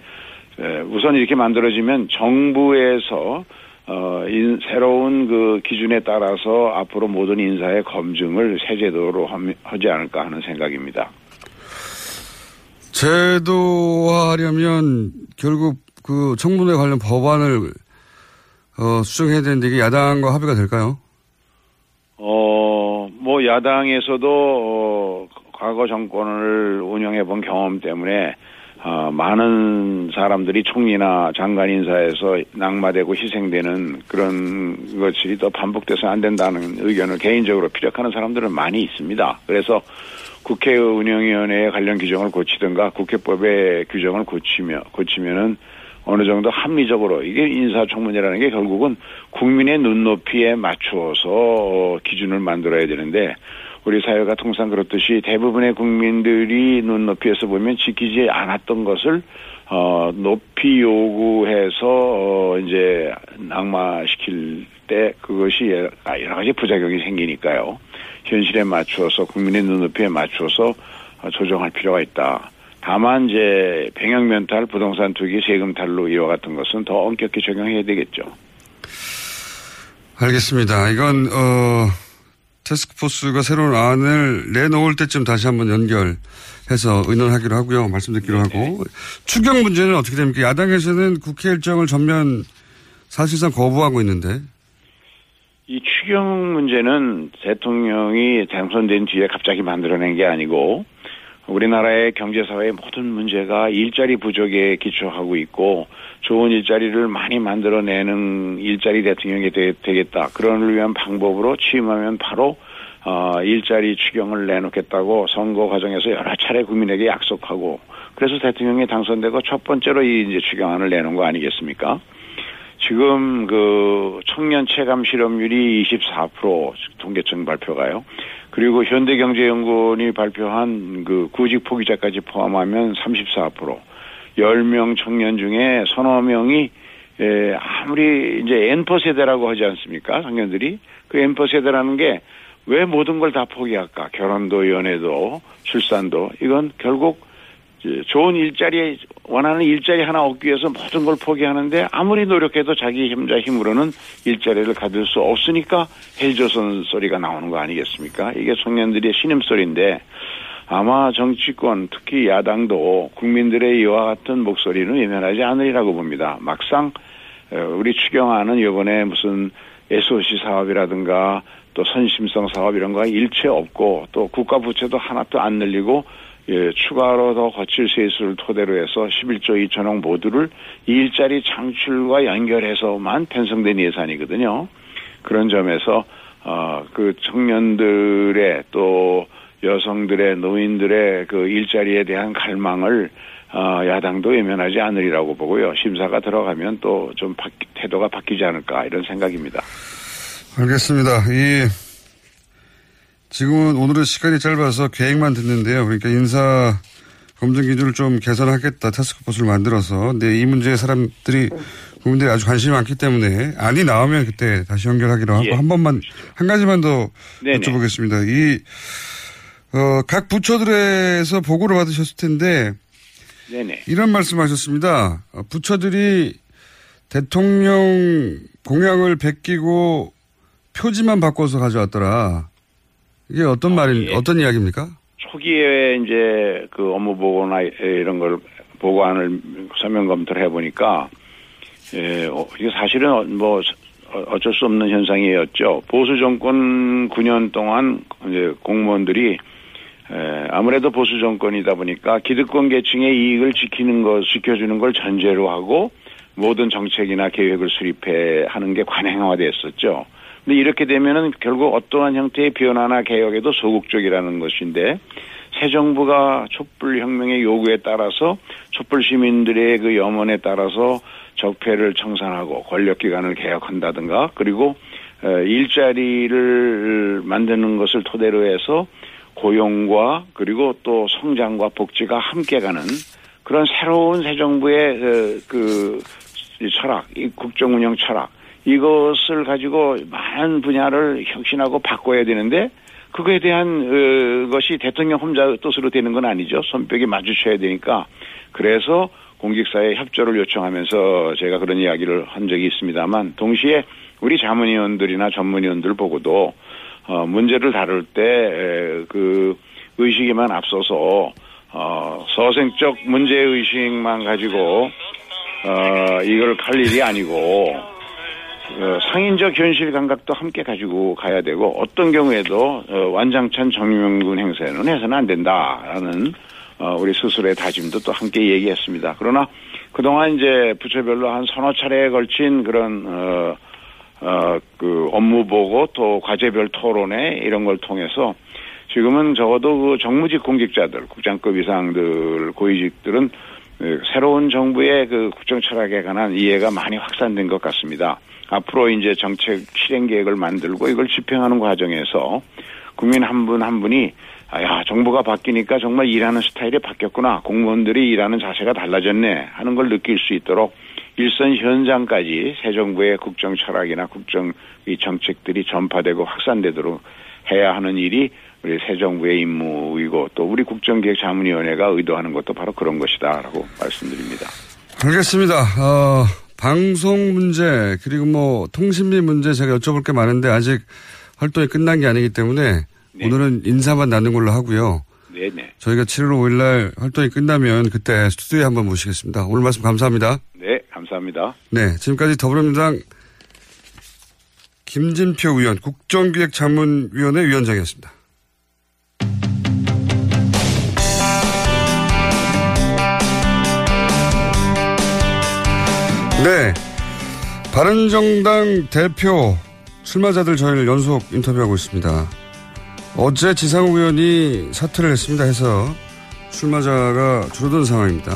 에, 우선 이렇게 만들어지면 정부에서 어, 인, 새로운 그 기준에 따라서 앞으로 모든 인사의 검증을 새 제도로 함- 하지 않을까 하는 생각입니다. 제도화하려면 결국 그 청문회 관련 법안을 어, 수정해야 되는데 이게 야당과 합의가 될까요? 어, 뭐 야당에서도 어, 과거 정권을 운영해 본 경험 때문에 어, 많은 사람들이 총리나 장관 인사에서 낙마되고 희생되는 그런 것들이 더 반복돼서 안 된다는 의견을 개인적으로 피력하는 사람들은 많이 있습니다. 그래서 국회 운영위원회의 관련 규정을 고치든가 국회법의 규정을 고치며 고치면은 어느 정도 합리적으로 이게 인사청문회라는 게 결국은 국민의 눈높이에 맞추어서 어, 기준을 만들어야 되는데 우리 사회가 통상 그렇듯이 대부분의 국민들이 눈높이에서 보면 지키지 않았던 것을 어 높이 요구해서 어 이제 낙마시킬 때 그것이 여러 가지 부작용이 생기니까요. 현실에 맞추어서 국민의 눈높이에 맞추어서 어, 조정할 필요가 있다. 다만 이제 병역면탈, 부동산 투기, 세금 탈루 이와 같은 것은 더 엄격히 적용해야 되겠죠. 알겠습니다. 이건 어, 테스크포스가 새로운 안을 내놓을 때쯤 다시 한번 연결해서 의논하기로 하고요. 말씀드리기로 하고 추경 문제는 어떻게 됩니까? 야당에서는 국회 일정을 전면 사실상 거부하고 있는데 이 추경 문제는 대통령이 당선된 뒤에 갑자기 만들어낸 게 아니고 우리나라의 경제사회의 모든 문제가 일자리 부족에 기초하고 있고 좋은 일자리를 많이 만들어내는 일자리 대통령이 되, 겠다 그런 위한 방법으로 취임하면 바로 어, 일자리 추경을 내놓겠다고 선거 과정에서 여러 차례 국민에게 약속하고 그래서 대통령이 당선되고 첫 번째로 이 이제 추경안을 내놓은 거 아니겠습니까? 지금 그 청년 체감 실업률이 24% 통계청 발표가요. 그리고 현대경제연구원이 발표한 그 구직 포기자까지 포함하면 34%. 10명 청년 중에 서너 명이 에, 아무리 이제 N퍼 세대라고 하지 않습니까? 청년들이. 그 N퍼 세대라는 게 왜 모든 걸 다 포기할까? 결혼도 연애도 출산도 이건 결국 좋은 일자리 원하는 일자리 하나 얻기 위해서 모든 걸 포기하는데 아무리 노력해도 자기 혼자 힘으로는 일자리를 가질 수 없으니까 헬조선 소리가 나오는 거 아니겠습니까? 이게 청년들의 신음소리인데 아마 정치권 특히 야당도 국민들의 이와 같은 목소리는 외면하지 않으리라고 봅니다. 막상 어, 우리 추경안은 이번에 무슨 SOC 사업이라든가 또 선심성 사업 이런 거 일체 없고 또 국가 부채도 하나도 안 늘리고 예, 추가로 더 거칠 세수를 토대로 해서 11조 2천억 모두를 이 일자리 창출과 연결해서만 편성된 예산이거든요. 그런 점에서 어, 그 청년들의 또 여성들의 노인들의 그 일자리에 대한 갈망을 어, 야당도 외면하지 않으리라고 보고요. 심사가 들어가면 또 좀 태도가 바뀌지 않을까 이런 생각입니다. 알겠습니다. 이 지금은 오늘은 시간이 짧아서 계획만 듣는데요. 그러니까 인사 검증 기준을 좀 개선하겠다 타스크포스를 만들어서 근데 이 문제에 사람들이 국민들이 아주 관심이 많기 때문에 안이 나오면 그때 다시 연결하기로 하고 예. 한 번만 한 가지만 더 네네. 여쭤보겠습니다. 이 어, 각 부처들에서 보고를 받으셨을 텐데 네네. 이런 말씀하셨습니다. 어, 부처들이 대통령 공약을 베끼고 표지만 바꿔서 가져왔더라. 이게 어떤 말인 어떤 이야기입니까? 초기에 이제 그 업무 보고나 이런 걸 보고안을 서면 검토를 해보니까 예, 어, 이게 사실은 뭐 어- 어쩔 수 없는 현상이었죠. 보수 정권 9년 동안 이제 공무원들이 에, 아무래도 보수 정권이다 보니까 기득권 계층의 이익을 지키는 것, 지켜주는 걸 전제로 하고 모든 정책이나 계획을 수립해 하는 게 관행화됐었죠. 근데 이렇게 되면은 결국 어떠한 형태의 변화나 개혁에도 소극적이라는 것인데 새 정부가 촛불 혁명의 요구에 따라서 촛불 시민들의 그 염원에 따라서 적폐를 청산하고 권력 기관을 개혁한다든가 그리고 어, 일자리를 만드는 것을 토대로 해서 고용과 그리고 또 성장과 복지가 함께 가는 그런 새로운 새 정부의 그, 그 철학, 이 국정 운영 철학 이것을 가지고 많은 분야를 혁신하고 바꿔야 되는데 그거에 대한 어, 것이 대통령 혼자 뜻으로 되는 건 아니죠. 손뼉이 마주쳐야 되니까 그래서 공직사회 협조를 요청하면서 제가 그런 이야기를 한 적이 있습니다만 동시에 우리 자문위원들이나 전문위원들 보고도 어, 문제를 다룰 때 그 의식에만 앞서서 어, 서생적 문제 의식만 가지고 어, 이걸 갈 일이 아니고 어, 상인적 현실 감각도 함께 가지고 가야 되고 어떤 경우에도 어, 완장찬 정명군 행세는 해서는 안 된다라는 어, 우리 스스로의 다짐도 또 함께 얘기했습니다. 그러나 그동안 이제 부처별로 한 서너 차례에 걸친 그런 어, 어, 그 업무 보고 또 과제별 토론회 이런 걸 통해서 지금은 적어도 그 정무직 공직자들, 국장급 이상들, 고위직들은 그 새로운 정부의 그 국정 철학에 관한 이해가 많이 확산된 것 같습니다. 앞으로 이제 정책 실행 계획을 만들고 이걸 집행하는 과정에서 국민 한 분한 한 분이 아, 야, 정부가 바뀌니까 정말 일하는 스타일이 바뀌었구나. 공무원들이 일하는 자세가 달라졌네. 하는 걸 느낄 수 있도록 일선 현장까지 새 정부의 국정 철학이나 국정 이 정책들이 전파되고 확산되도록 해야 하는 일이 우리 새 정부의 임무이고 또 우리 국정기획자문위원회가 의도하는 것도 바로 그런 것이다라고 말씀드립니다. 알겠습니다. 어, 방송 문제 그리고 뭐 통신비 문제 제가 여쭤볼 게 많은데 아직 활동이 끝난 게 아니기 때문에 네. 오늘은 인사만 나눈 걸로 하고요. 네네. 저희가 7월 5일 날 활동이 끝나면 그때 스튜디오에 한번 모시겠습니다. 오늘 말씀 감사합니다. 네, 감사합니다. 네, 지금까지 더불어민주당 김진표 의원 국정기획자문위원회 위원장이었습니다. 네. 바른정당 대표 출마자들 저희를 연속 인터뷰하고 있습니다. 어제 지상욱 의원이 사퇴를 했습니다 해서 출마자가 줄어든 상황입니다.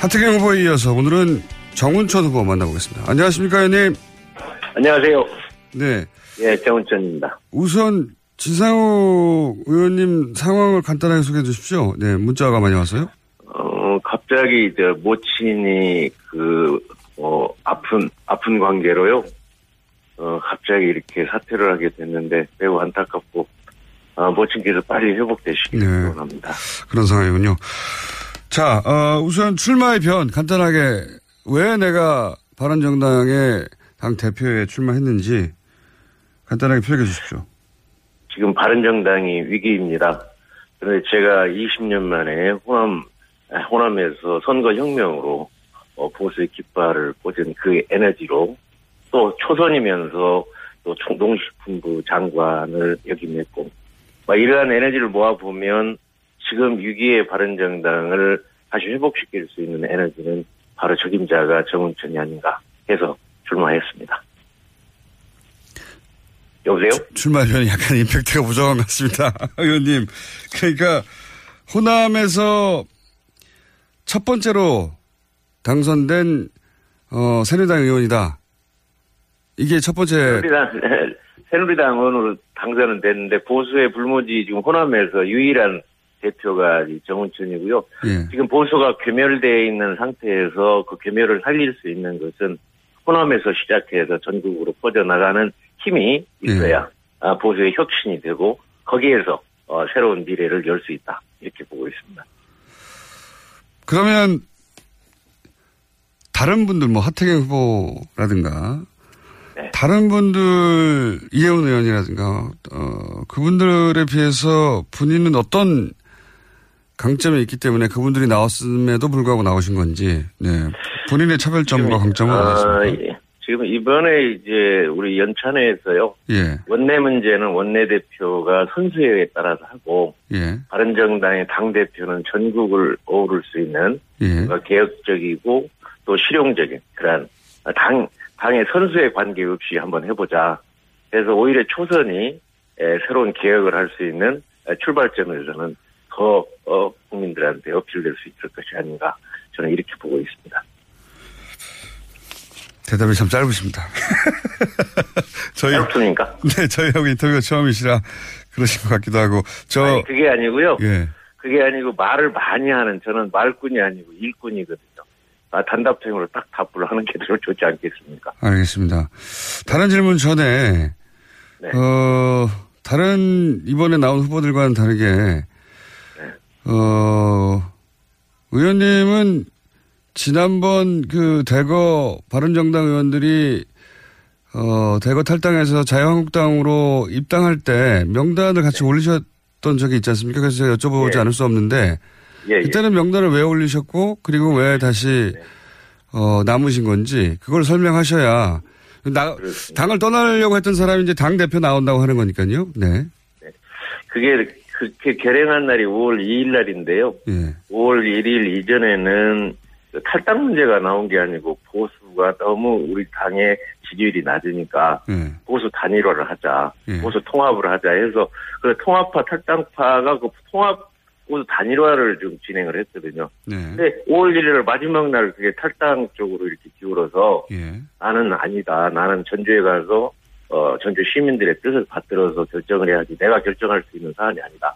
하태경 후보에 이어서 오늘은 정운천 후보 만나보겠습니다. 안녕하십니까, 의원님? 안녕하세요. 네. 예, 정운천입니다. 우선 지상욱 의원님 상황을 간단하게 소개해 주십시오. 네, 문자가 많이 왔어요. 어, 갑자기 이제 모친이 그, 어, 아픈, 아픈 관계로요. 어, 갑자기 이렇게 사퇴를 하게 됐는데 매우 안타깝고, 어, 모친께서 빨리 회복되시길 네. 원합니다. 그런 상황이군요. 자, 어, 우선 출마의 변 간단하게 왜 내가 바른정당의 당 대표에 출마했는지 간단하게 표현해 주십시오. 지금 바른정당이 위기입니다. 그런데 제가 20년 만에 호남 호남에서 선거혁명으로 어, 보수의 깃발을 꽂은 그 에너지로 또 초선이면서 또 총동식품부 장관을 역임했고 뭐 이러한 에너지를 모아보면 지금 위기의 바른정당을 다시 회복시킬 수 있는 에너지는 바로 적임자가 정은천이 아닌가 해서 출마했습니다. 여보세요? 출마변이 약간 임팩트가 부족한 것 같습니다. 의원님. 그러니까 호남에서 첫 번째로 당선된 어, 새누리당 의원이다. 이게 첫 번째. 새누리당, 새누리당 의원으로 당선은 됐는데 보수의 불모지 지금 호남에서 유일한 대표가 정은천이고요. 예. 지금 보수가 괴멸되어 있는 상태에서 그 괴멸을 살릴 수 있는 것은 호남에서 시작해서 전국으로 퍼져나가는 힘이 있어야 예. 아, 보수의 혁신이 되고 거기에서 어, 새로운 미래를 열 수 있다 이렇게 보고 있습니다. 그러면 다른 분들 뭐 하태경 후보라든가 네. 다른 분들 이혜원 의원이라든가 어, 그분들에 비해서 본인은 어떤 강점이 있기 때문에 그분들이 나왔음에도 불구하고 나오신 건지 네. 본인의 차별점과 강점은 아, 어디 있습니까 예. 지금 이번에 이제 우리 연찬회에서요. 예. 원내 문제는 원내 대표가 선수회에 따라서 하고 예. 바른정당의 당 대표는 전국을 어우를 수 있는 예. 개혁적이고 또 실용적인 그러한 당, 당의 선수의 관계 없이 한번 해보자. 그래서 오히려 초선이 새로운 개혁을 할 수 있는 출발점에서는 더 어, 국민들한테 어필될 수 있을 것이 아닌가 저는 이렇게 보고 있습니다. 대답이 참 짧으십니다. 저희 짧습니까? 네, 저희하고 인터뷰가 처음이시라 그러신 것 같기도 하고 저 아니, 그게 아니고요. 예. 그게 아니고 말을 많이 하는 저는 말꾼이 아니고 일꾼이거든요. 아, 단답형으로 딱 답을 하는 게 더 좋지 않겠습니까? 알겠습니다. 다른 질문 전에 네. 어 다른 이번에 나온 후보들과는 다르게 네. 어 의원님은 지난번 그 대거 바른정당 의원들이 어, 대거 탈당해서 자유한국당으로 입당할 때 명단을 같이 네. 올리셨던 적이 있지 않습니까? 그래서 제가 여쭤보지 네. 않을 수 없는데 예, 예. 그때는 명단을 왜 올리셨고 그리고 왜 다시 네. 어, 남으신 건지 그걸 설명하셔야 나, 당을 떠나려고 했던 사람이 이제 당 대표 나온다고 하는 거니까요. 네. 네. 그게 그렇게 결행한 날이 5월 2일 날인데요. 예. 5월 1일 이전에는 탈당 문제가 나온 게 아니고 보수가 너무 우리 당의 지지율이 낮으니까 예. 보수 단일화를 하자, 예. 보수 통합을 하자 해서 그 통합파 탈당파가 그 통합 보수 단일화를 좀 진행을 했거든요. 네. 근데 5월 1일 마지막 날 그게 탈당 쪽으로 이렇게 기울어서 예. 나는 아니다. 나는 전주에 가서 어, 전주 시민들의 뜻을 받들어서 결정을 해야지 내가 결정할 수 있는 사안이 아니다.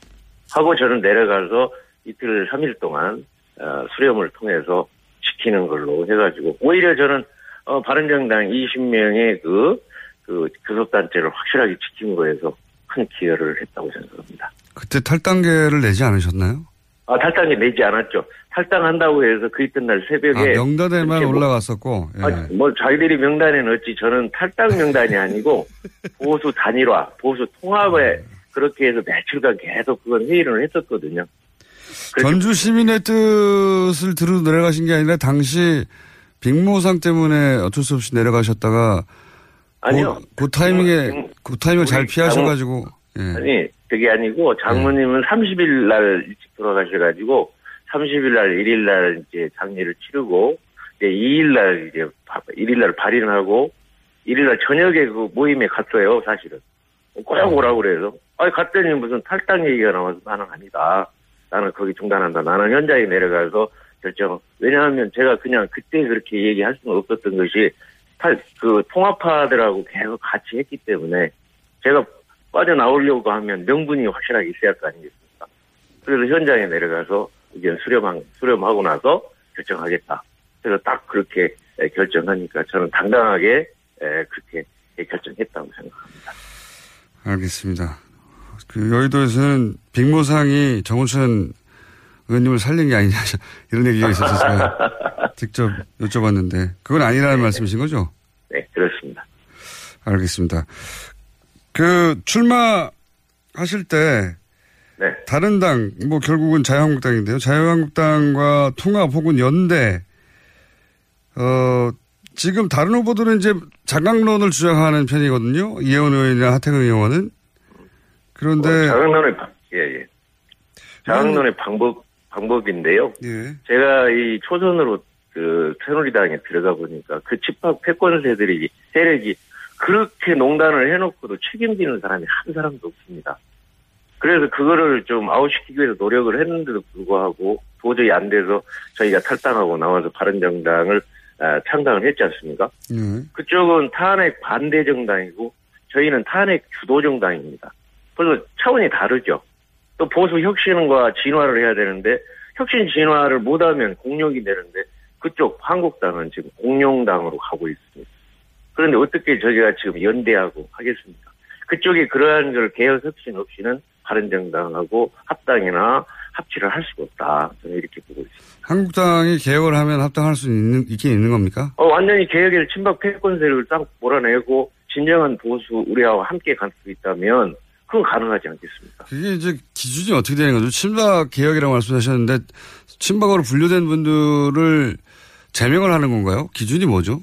하고 저는 내려가서 이틀, 3일 동안 어, 수렴을 통해서 지키는 걸로 해가지고 오히려 저는 어, 바른정당 20명의 그, 그 교섭단체를 확실하게 지킴으로 해서 큰 기여를 했다고 생각합니다. 그때 탈당계를 내지 않으셨나요? 아, 탈당계 내지 않았죠. 탈당한다고 해서 그 이튿날 새벽에. 아, 명단에만 뭐, 올라갔었고. 예. 아, 뭐, 자기들이 명단에 넣었지. 저는 탈당 명단이 아니고, 보수 단일화, 보수 통합에 그렇게 해서 며칠간 계속 그건 회의를 했었거든요. 전주 시민의 뜻을 들어 내려가신 게 아니라 당시 빅모상 때문에 어쩔 수 없이 내려가셨다가 아니요. 그, 그 타이밍에 음, 그 타이밍을 잘 피하셔가지고 예. 아니 그게 아니고 장모님은 예. 30일 날 일찍 돌아가셔가지고 30일 날 1일 날 이제 장례를 치르고 이제 2일 날 이제 1일 날 발인하고 1일 날 저녁에 그 모임에 갔어요 사실은 꼭 오라고 그래서 아니 갔더니 무슨 탈당 얘기가 나와서 나는 아니다. 나는 거기 중단한다. 나는 현장에 내려가서 결정. 왜냐하면 제가 그냥 그때 그렇게 얘기할 수는 없었던 것이 탈, 그 통합파들하고 계속 같이 했기 때문에 제가 빠져나오려고 하면 명분이 확실하게 있어야 할 거 아니겠습니까? 그래서 현장에 내려가서 의견 수렴한, 수렴하고 나서 결정하겠다. 그래서 딱 그렇게 결정하니까 저는 당당하게 그렇게 결정했다고 생각합니다. 알겠습니다. 그 여의도에서는 빅모상이 정우천 의원님을 살린 게 아니냐 이런 얘기가 있어서 제가 직접 여쭤봤는데 그건 아니라는 네, 말씀이신 거죠? 네 그렇습니다. 알겠습니다. 그 출마하실 때 네. 다른 당 뭐 결국은 자유한국당인데요. 자유한국당과 통합 혹은 연대 어 지금 다른 후보들은 이제 장강론을 주장하는 편이거든요. 이혜원 의원이나 하태경 의원은 그런데 어, 자강론의 예 예. 자강론의 음. 방법 방법인데요. 예. 제가 이 초선으로 그 새누리당에 들어가 보니까 그 집합 패권 세들이 세력이 그렇게 농단을 해놓고도 책임지는 사람이 한 사람도 없습니다. 그래서 그거를 좀 아웃시키기 위해서 노력을 했는데도 불구하고 도저히 안 돼서 저희가 탈당하고 나와서 바른정당을 아, 창당을 했지 않습니까? 음. 그쪽은 탄핵 반대 정당이고 저희는 탄핵 주도 정당입니다. 그래서 차원이 다르죠. 또 보수 혁신과 진화를 해야 되는데 혁신 진화를 못하면 공룡이 되는데 그쪽 한국당은 지금 공룡당으로 가고 있습니다. 그런데 어떻게 저희가 지금 연대하고 하겠습니까? 그쪽이 그러한 걸 개혁 혁신 없이는 바른정당하고 합당이나 합치를 할 수가 없다. 저는 이렇게 보고 있습니다. 한국당이 개혁을 하면 합당할 수 있는, 있긴 있는 겁니까? 어, 완전히 개혁의 친박 패권 세력을 딱 몰아내고 진정한 보수 우리하고 함께 갈 수 있다면 그건 가능하지 않겠습니까? 그게 이제 기준이 어떻게 되는 거죠? 친박 개혁이라고 말씀하셨는데 친박으로 분류된 분들을 제명을 하는 건가요? 기준이 뭐죠?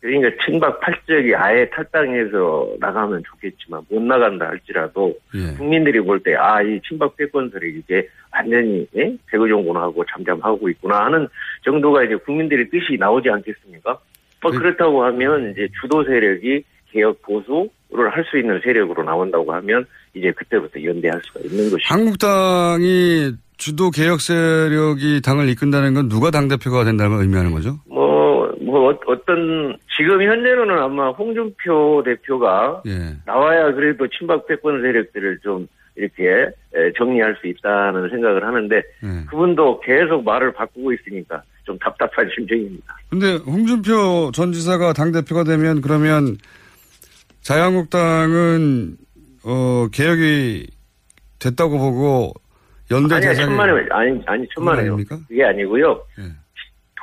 그러니까 친박 팔적이 아예 탈당해서 나가면 좋겠지만 못 나간다 할지라도 예. 국민들이 볼 때 아 이 친박 패권들이 이제 완전히 예? 배구정군하고 잠잠하고 있구나 하는 정도가 이제 국민들의 뜻이 나오지 않겠습니까? 뭐 그... 그렇다고 하면 이제 주도 세력이 개혁 보수를 할 수 있는 세력으로 나온다고 하면 이제 그때부터 연대할 수가 있는 것이죠. 한국당이 주도 개혁 세력이 당을 이끈다는 건 누가 당 대표가 된다는 걸 의미하는 거죠? 뭐, 뭐뭐 어, 떤 지금 현재로는 아마 홍준표 대표가 예. 나와야 그래도 친박 패권 세력들을 좀 이렇게 정리할 수 있다는 생각을 하는데 예. 그분도 계속 말을 바꾸고 있으니까 좀 답답한 심정입니다. 근데 홍준표 전 지사가 당 대표가 되면 그러면 자유한국당은 어 개혁이 됐다고 보고 연대 아니, 대상이 천만에 아니 아니 천만에요. 그게 아니고요. 예.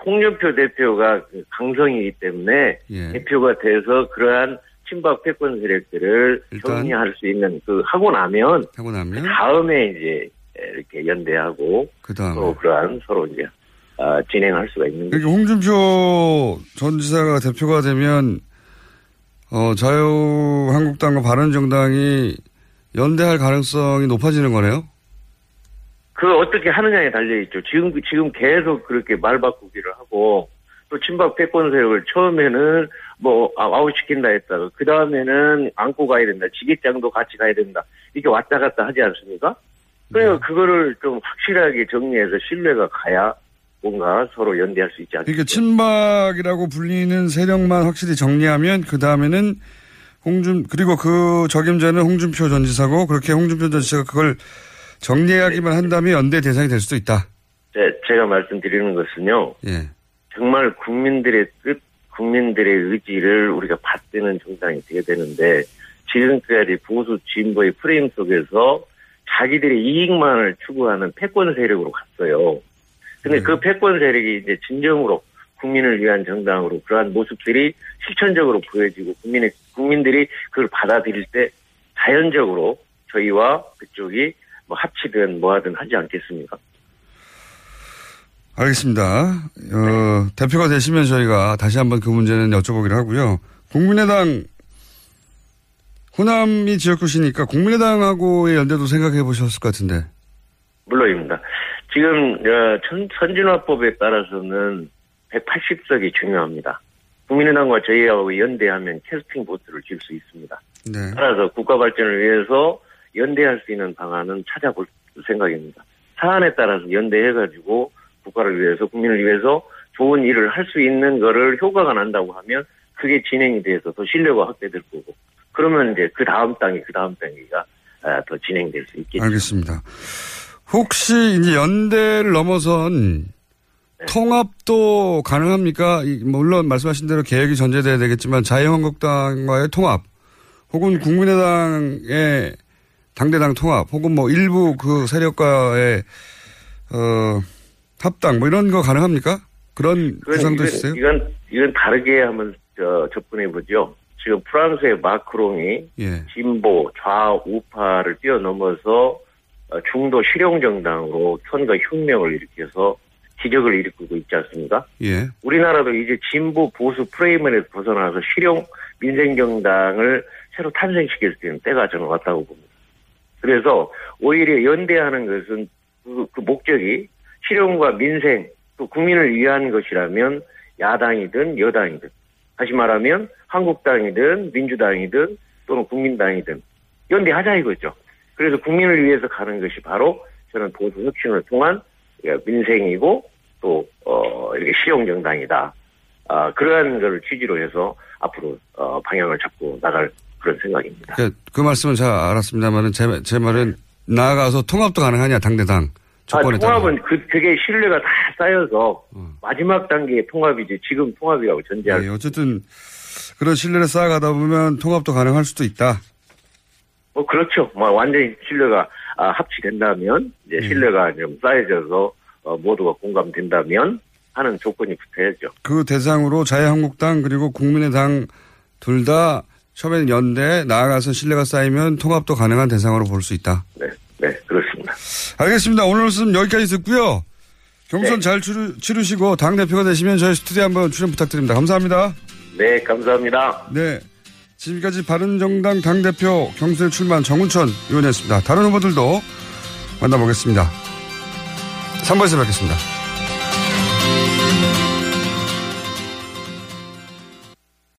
홍준표 대표가 그 강성이기 때문에 예. 대표가 돼서 그러한 친박 패권 세력들을 정리할 수 있는 그 하고 나면 하고 나면 그 다음에 이제 이렇게 연대하고 그다음에 또 그러한 서로 이제 어, 진행할 수가 있는 거죠. 그러니까 홍준표 전 지사가 대표가 되면 어, 자유한국당과 바른정당이 연대할 가능성이 높아지는 거네요. 그 어떻게 하느냐에 달려 있죠. 지금 지금 계속 그렇게 말 바꾸기를 하고 또 친박 패권 세력을 처음에는 뭐 아, 아웃시킨다 했다가 그 다음에는 안고 가야 된다. 지게장도 같이 가야 된다. 이렇게 왔다 갔다 하지 않습니까? 그러니까 네. 그거를 좀 확실하게 정리해서 신뢰가 가야 뭔가 서로 연대할 수 있지 않을까. 그러니까 친박이라고 불리는 세력만 확실히 정리하면 그 다음에는 홍준 그리고 그 적임자는 홍준표 전 지사고 그렇게 홍준표 전 지사가 그걸 정리하기만 네. 한다면 연대 대상이 될 수도 있다. 네, 제가 말씀드리는 것은요. 예. 정말 국민들의 뜻, 국민들의 의지를 우리가 받드는 정당이 되어야 되는데 지금까지 보수 진보의 프레임 속에서 자기들의 이익만을 추구하는 패권 세력으로 갔어요. 근데 네. 그 패권 세력이 이제 진정으로 국민을 위한 정당으로 그러한 모습들이 실천적으로 보여지고 국민의 국민들이 그걸 받아들일 때 자연적으로 저희와 그쪽이 뭐 합치든 뭐하든 하지 않겠습니까? 알겠습니다. 어, 대표가 되시면 저희가 다시 한번 그 문제는 여쭤보기로 하고요. 국민의당 호남이 지역구시니까 국민의당하고의 연대도 생각해 보셨을 것 같은데. 물론입니다. 지금 어, 선진화법에 따라서는 180석이 중요합니다. 국민의당과 저희하고 연대하면 캐스팅 보트를 줄수 있습니다. 네. 따라서 국가 발전을 위해서 연대할 수 있는 방안은 찾아볼 생각입니다. 사안에 따라서 연대해가지고 국가를 위해서 국민을 위해서 좋은 일을 할 수 있는 거를 효과가 난다고 하면 그게 진행이 돼서 더 신뢰가 확대될 거고 그러면 이제 그 다음 땅이 그 다음 땅이가 아, 더 진행될 수 있겠죠. 알겠습니다. 혹시 이제 연대를 넘어선 네. 통합도 가능합니까? 물론 말씀하신 대로 계획이 전제돼야 되겠지만 자유한국당과의 통합 혹은 국민의당의 당대당 통합 혹은 뭐 일부 그 세력과의 어 합당 뭐 이런 거 가능합니까? 그런 구상도 있어요? 이건 이건 다르게 한번 저, 접근해 보죠. 지금 프랑스의 마크롱이 예. 진보 좌우파를 뛰어넘어서 어, 중도 실용 정당으로 선거 혁명을 일으켜서 기적을 일으키고 있지 않습니까? 예. 우리나라도 이제 진보 보수 프레임에서 벗어나서 실용 민생 정당을 새로 탄생시킬 수 있는 때가 저는 왔다고 봅니다. 그래서 오히려 연대하는 것은 그, 그 목적이 실용과 민생 또 국민을 위한 것이라면 야당이든 여당이든 다시 말하면 한국당이든 민주당이든 또는 국민당이든 연대하자 이거죠. 그래서 국민을 위해서 가는 것이 바로 저는 보수 혁신을 통한 민생이고 또 어, 이렇게 실용 정당이다. 아, 그러한 것을 취지로 해서 앞으로 어, 방향을 잡고 나갈 그런 생각입니다. 그, 그 말씀은 잘 알았습니다만은 제, 제 말은 나아가서 통합도 가능하냐 당대당 아, 통합은 그, 그게 신뢰가 다 쌓여서 어. 마지막 단계의 통합이지 지금 통합이라고 전제할. 네, 어쨌든 그런 신뢰를 쌓아가다 보면 통합도 가능할 수도 있다. 뭐 그렇죠. 뭐 완전히 신뢰가 아, 합치된다면 이제 네. 신뢰가 좀 쌓여져서 어, 모두가 공감된다면 하는 조건이 붙어야죠. 그 대상으로 자유한국당 그리고 국민의당 둘 다 처음에는 연대 나아가서 신뢰가 쌓이면 통합도 가능한 대상으로 볼 수 있다. 네, 네 그렇습니다. 알겠습니다. 오늘 말씀 여기까지 듣고요. 경선 네. 잘 치루, 치르시고 당 대표가 되시면 저희 스튜디오 한번 출연 부탁드립니다. 감사합니다. 네, 감사합니다. 네. 지금까지 바른정당 당대표 경선에 출마한 정운천 의원이었습니다. 다른 후보들도 만나보겠습니다. 3번에서 뵙겠습니다.